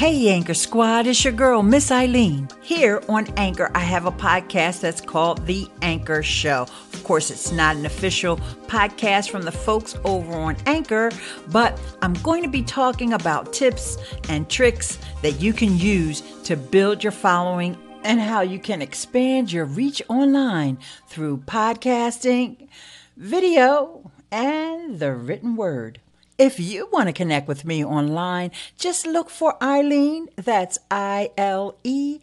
Hey, Anchor Squad, it's your girl, Miss Ileane. Here on Anchor, I have a podcast that's called The Anchor Show. Of course, it's not an official podcast from the folks over on Anchor, but I'm going to be talking about tips and tricks that you can use to build your following and how you can expand your reach online through podcasting, video, and the written word. If you want to connect with me online, just look for Ileane. That's I L E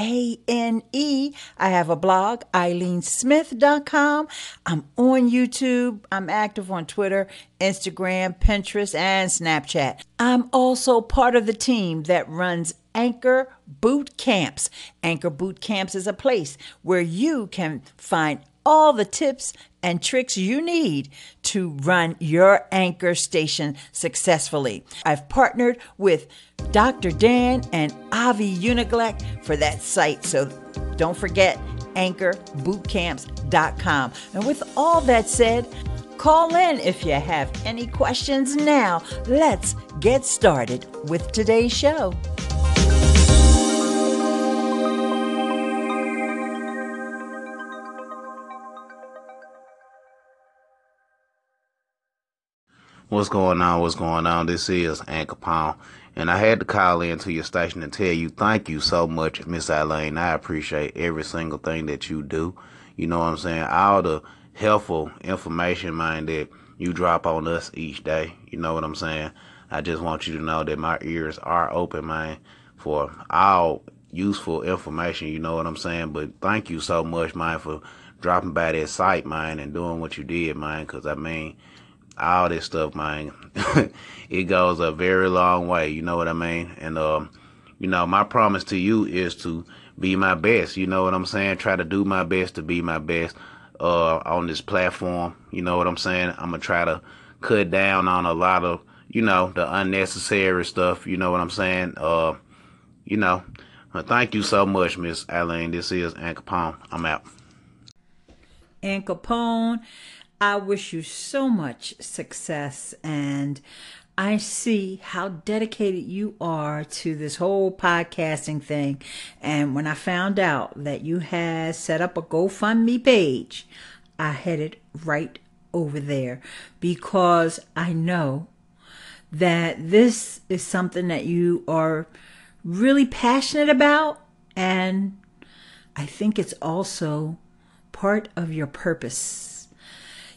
A N E. I have a blog, ileanesmith.com. I'm on YouTube. I'm active on Twitter, Instagram, Pinterest, and Snapchat. I'm also part of the team that runs Anchor Boot Camps. Anchor Boot Camps is a place where you can find all the tips and tricks you need to run your anchor station successfully. I've partnered with Dr. Dan and Avi Uniglec for that site, so don't forget anchorbootcamps.com. And with all that said, call in if you have any questions now. Let's get started with today's show. What's going on? What's going on? This is Anchor Pound. And I had to call into your station and tell you thank you so much, Miss Ileane. I appreciate every single thing that you do. You know what I'm saying? All the helpful information, man, that you drop on us each day. You know what I'm saying? I just want you to know that my ears are open, man, for all useful information. You know what I'm saying? But thank you so much, man, for dropping by that site, man, and doing what you did, man, because I mean, all this stuff, man. it goes a very long way, you know what I mean? And um, you know, my promise to you is to be my best, you know what I'm saying? Try to do my best to be my best uh on this platform, you know what I'm saying? I'm gonna try to cut down on a lot of, you know, the unnecessary stuff, you know what I'm saying? Uh you know, uh, thank you so much, Miss Ileane. This is Ann Capone. I'm out. Ann Capone. I wish you so much success and I see how dedicated you are to this whole podcasting thing. And when I found out that you had set up a GoFundMe page, I headed right over there because I know that this is something that you are really passionate about. And I think it's also part of your purpose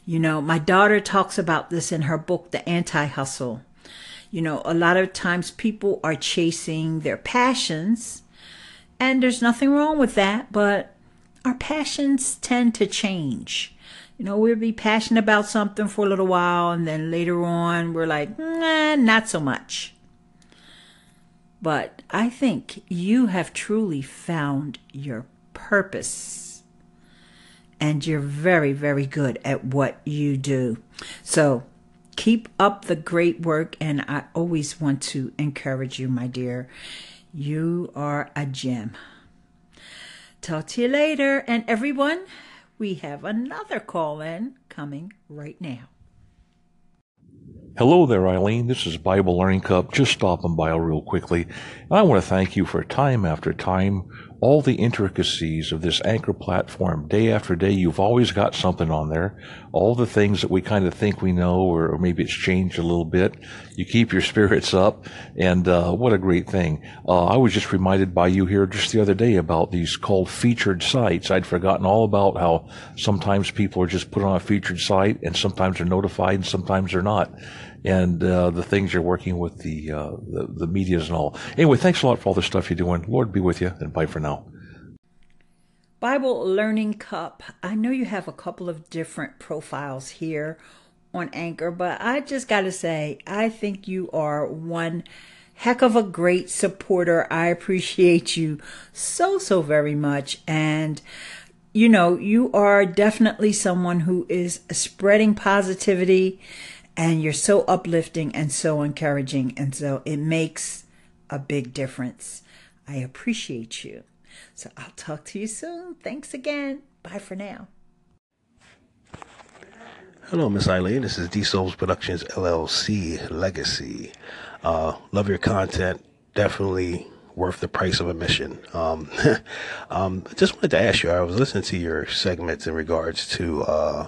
you know, my daughter talks about this in her book, The Anti Hustle. You know, a lot of times people are chasing their passions, and there's nothing wrong with that, but our passions tend to change. You know, we'll be passionate about something for a little while, and then later on, we're like, nah, not so much. But I think you have truly found your purpose and you're very, very good at what you do. So keep up the great work. And I always want to encourage you, my dear. You are a gem. Talk to you later. And everyone, we have another call in coming right now. Hello there, Ileane. This is Bible Learning Cup. Just stopping by real quickly. And I want to thank you for time after time all the intricacies of this anchor platform day after day. You've always got something on there. All the things that we kind of think we know, or, or maybe it's changed a little bit. You keep your spirits up, and uh, what a great thing. Uh, I was just reminded by you here just the other day about these called featured sites. I'd forgotten all about how sometimes people are just put on a featured site, and sometimes they're notified, and sometimes they're not and uh, the things you're working with the, uh, the the medias and all. Anyway, thanks a lot for all the stuff you're doing. Lord be with you, and bye for now. Bible Learning Cup. I know you have a couple of different profiles here on Anchor, but I just got to say, I think you are one heck of a great supporter. I appreciate you so, so very much. And, you know, you are definitely someone who is spreading positivity and you're so uplifting and so encouraging. And so it makes a big difference. I appreciate you. So I'll talk to you soon. Thanks again. Bye for now. Hello, Miss Ileane. This is D Souls Productions LLC Legacy. Uh, love your content. definitely worth the price of admission. Um, um, just wanted to ask you. I was listening to your segments in regards to uh,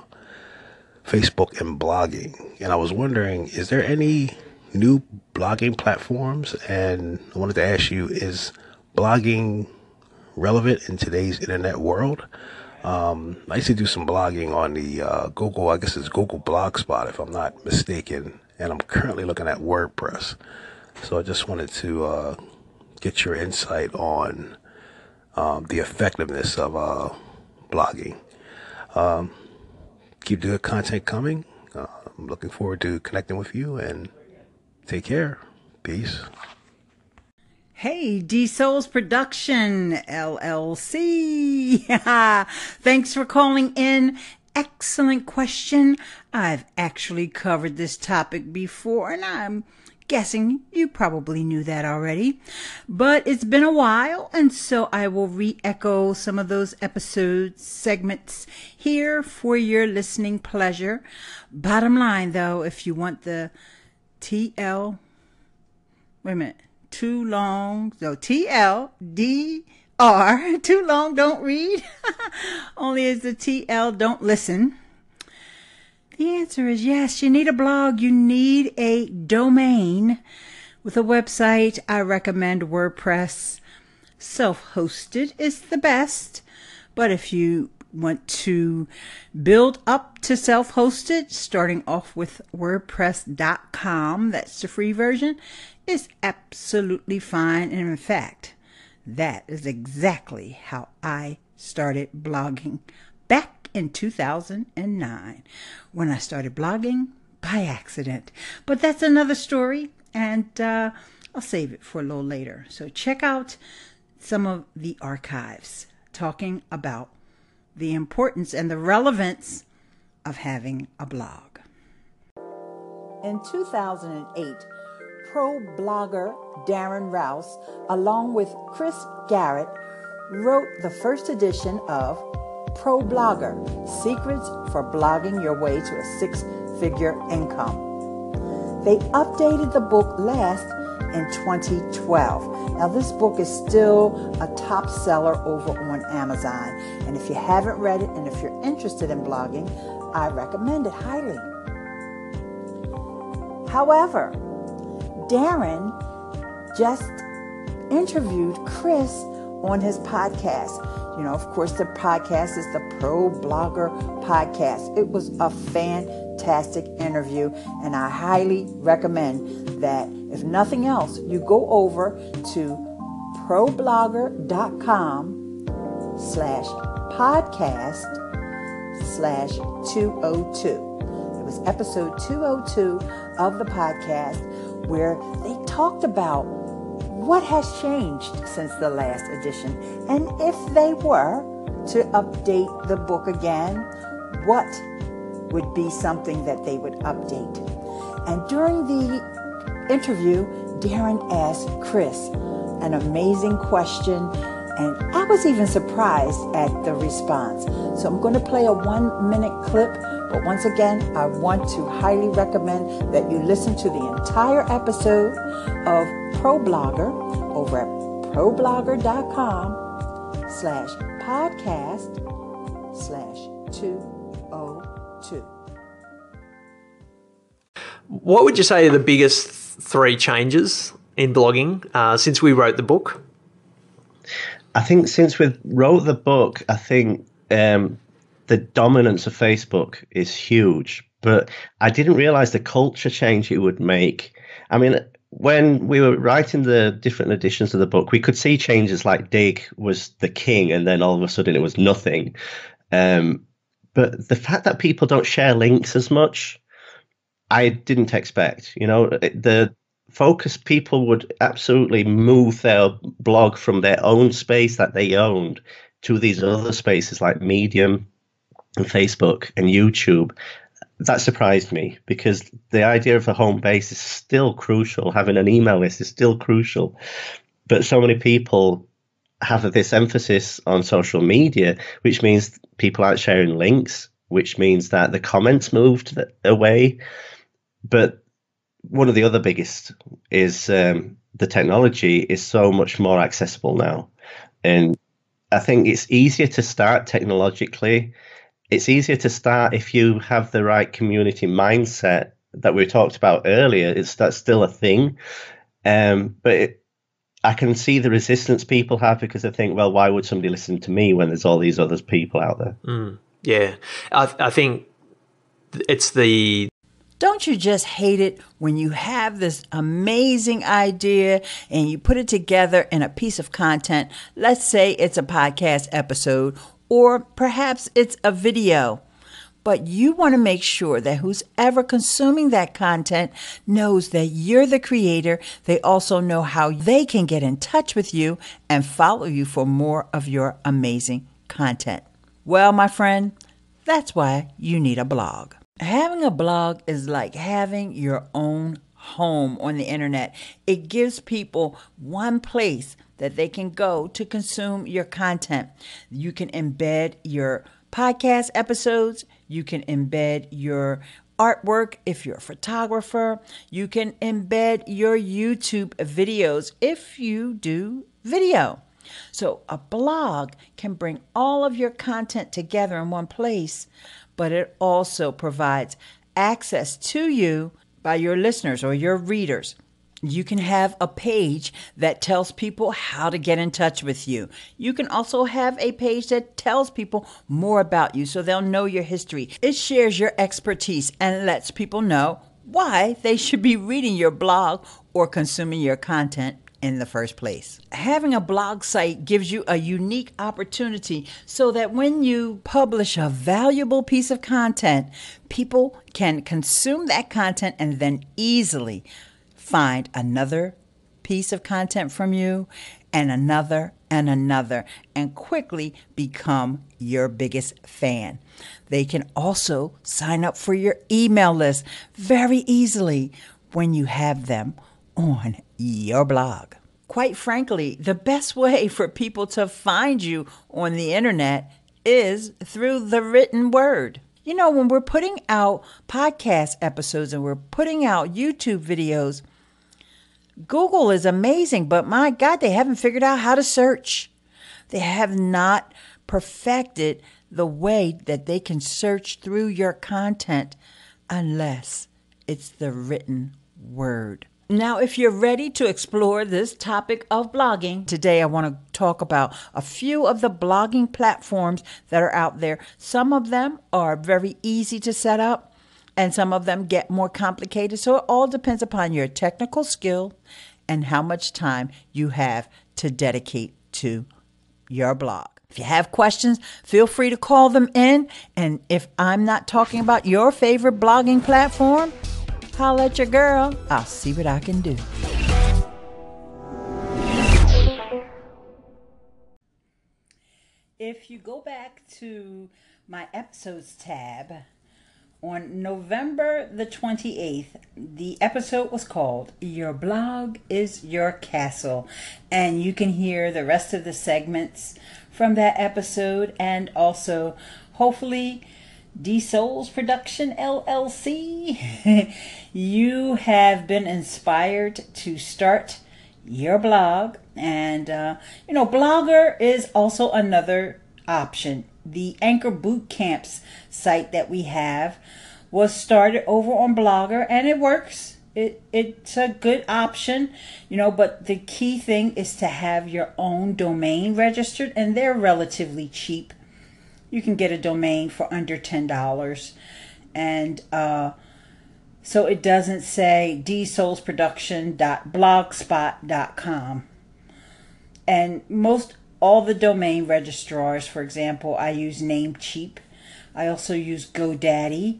Facebook and blogging, and I was wondering, is there any new blogging platforms? And I wanted to ask you, is blogging relevant in today's internet world? Um, I used to do some blogging on the uh, Google, I guess it's Google Blogspot, if I'm not mistaken, and I'm currently looking at WordPress. So I just wanted to uh, get your insight on um, the effectiveness of uh, blogging. Um, keep the content coming. Uh, I'm looking forward to connecting with you and take care. Peace. Hey, D Souls Production LLC. Thanks for calling in. Excellent question. I've actually covered this topic before and I'm guessing you probably knew that already. But it's been a while, and so I will re echo some of those episode segments here for your listening pleasure. Bottom line, though, if you want the TL, wait a minute, too long, so TLD. R, too long, don't read. Only is the TL, don't listen. The answer is yes. You need a blog. You need a domain. With a website, I recommend WordPress. Self hosted is the best. But if you want to build up to self hosted, starting off with WordPress.com, that's the free version, is absolutely fine. And in fact, that is exactly how I started blogging back in 2009 when I started blogging by accident. But that's another story, and uh, I'll save it for a little later. So check out some of the archives talking about the importance and the relevance of having a blog. In 2008, pro blogger Darren Rowse, along with Chris Garrett, wrote the first edition of Pro Blogger Secrets for Blogging Your Way to a Six Figure Income. They updated the book last in 2012. Now, this book is still a top seller over on Amazon. And if you haven't read it and if you're interested in blogging, I recommend it highly. However, Darren just interviewed Chris on his podcast. You know, of course, the podcast is the Pro Blogger Podcast. It was a fantastic interview, and I highly recommend that, if nothing else, you go over to problogger.com slash podcast slash 202. It was episode 202 of the podcast where they talked about what has changed since the last edition? And if they were to update the book again, what would be something that they would update? And during the interview, Darren asked Chris an amazing question, and I was even surprised at the response. So I'm going to play a one minute clip, but once again, I want to highly recommend that you listen to the entire episode of Pro Blogger over at problogger.com slash podcast slash 202. What would you say are the biggest three changes in blogging uh, since we wrote the book? I think since we wrote the book, I think um, the dominance of Facebook is huge. But I didn't realize the culture change it would make. I mean, when we were writing the different editions of the book, we could see changes like Digg was the king, and then all of a sudden it was nothing. Um, but the fact that people don't share links as much, I didn't expect. You know, the focus people would absolutely move their blog from their own space that they owned to these other spaces like Medium and Facebook and YouTube that surprised me because the idea of a home base is still crucial. Having an email list is still crucial. But so many people have this emphasis on social media, which means people aren't sharing links, which means that the comments moved away. But one of the other biggest is um, the technology is so much more accessible now. And I think it's easier to start technologically. It's easier to start if you have the right community mindset that we talked about earlier. It's that's still a thing. Um, but it, I can see the resistance people have because they think, well, why would somebody listen to me when there's all these other people out there? Mm, yeah, I, I think it's the don't you just hate it when you have this amazing idea and you put it together in a piece of content? Let's say it's a podcast episode, or perhaps it's a video. But you want to make sure that who's ever consuming that content knows that you're the creator. They also know how they can get in touch with you and follow you for more of your amazing content. Well, my friend, that's why you need a blog. Having a blog is like having your own home on the internet. It gives people one place that they can go to consume your content. You can embed your podcast episodes, you can embed your artwork if you're a photographer, you can embed your YouTube videos if you do video. So, a blog can bring all of your content together in one place but it also provides access to you by your listeners or your readers. You can have a page that tells people how to get in touch with you. You can also have a page that tells people more about you so they'll know your history. It shares your expertise and lets people know why they should be reading your blog or consuming your content in the first place. Having a blog site gives you a unique opportunity so that when you publish a valuable piece of content, people can consume that content and then easily find another piece of content from you and another and another and quickly become your biggest fan. They can also sign up for your email list very easily when you have them on your blog. Quite frankly, the best way for people to find you on the internet is through the written word. You know, when we're putting out podcast episodes and we're putting out YouTube videos, Google is amazing, but my God, they haven't figured out how to search. They have not perfected the way that they can search through your content unless it's the written word. Now, if you're ready to explore this topic of blogging, today I want to talk about a few of the blogging platforms that are out there. Some of them are very easy to set up, and some of them get more complicated. So it all depends upon your technical skill and how much time you have to dedicate to your blog. If you have questions, feel free to call them in. And if I'm not talking about your favorite blogging platform, Holla at your girl. I'll see what I can do. If you go back to my episodes tab, on November the 28th, the episode was called Your Blog is Your Castle. And you can hear the rest of the segments from that episode and also, hopefully, D Souls Production LLC. you have been inspired to start your blog, and uh, you know, Blogger is also another option. The Anchor Boot Camps site that we have was started over on Blogger, and it works. It it's a good option, you know, but the key thing is to have your own domain registered, and they're relatively cheap you can get a domain for under $10. And uh, so it doesn't say dsoulsproduction.blogspot.com. And most all the domain registrars, for example, I use Namecheap. I also use GoDaddy.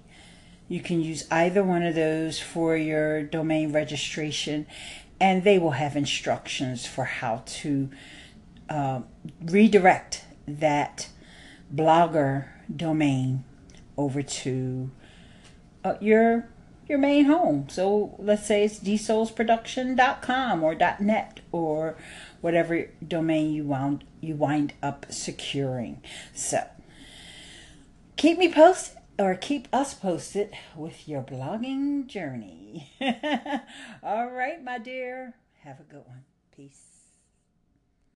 You can use either one of those for your domain registration, and they will have instructions for how to uh, redirect that blogger domain over to uh, your your main home. So let's say it's dsoulsproduction.com or .net or whatever domain you wound you wind up securing. So keep me posted or keep us posted with your blogging journey. All right, my dear. Have a good one. Peace.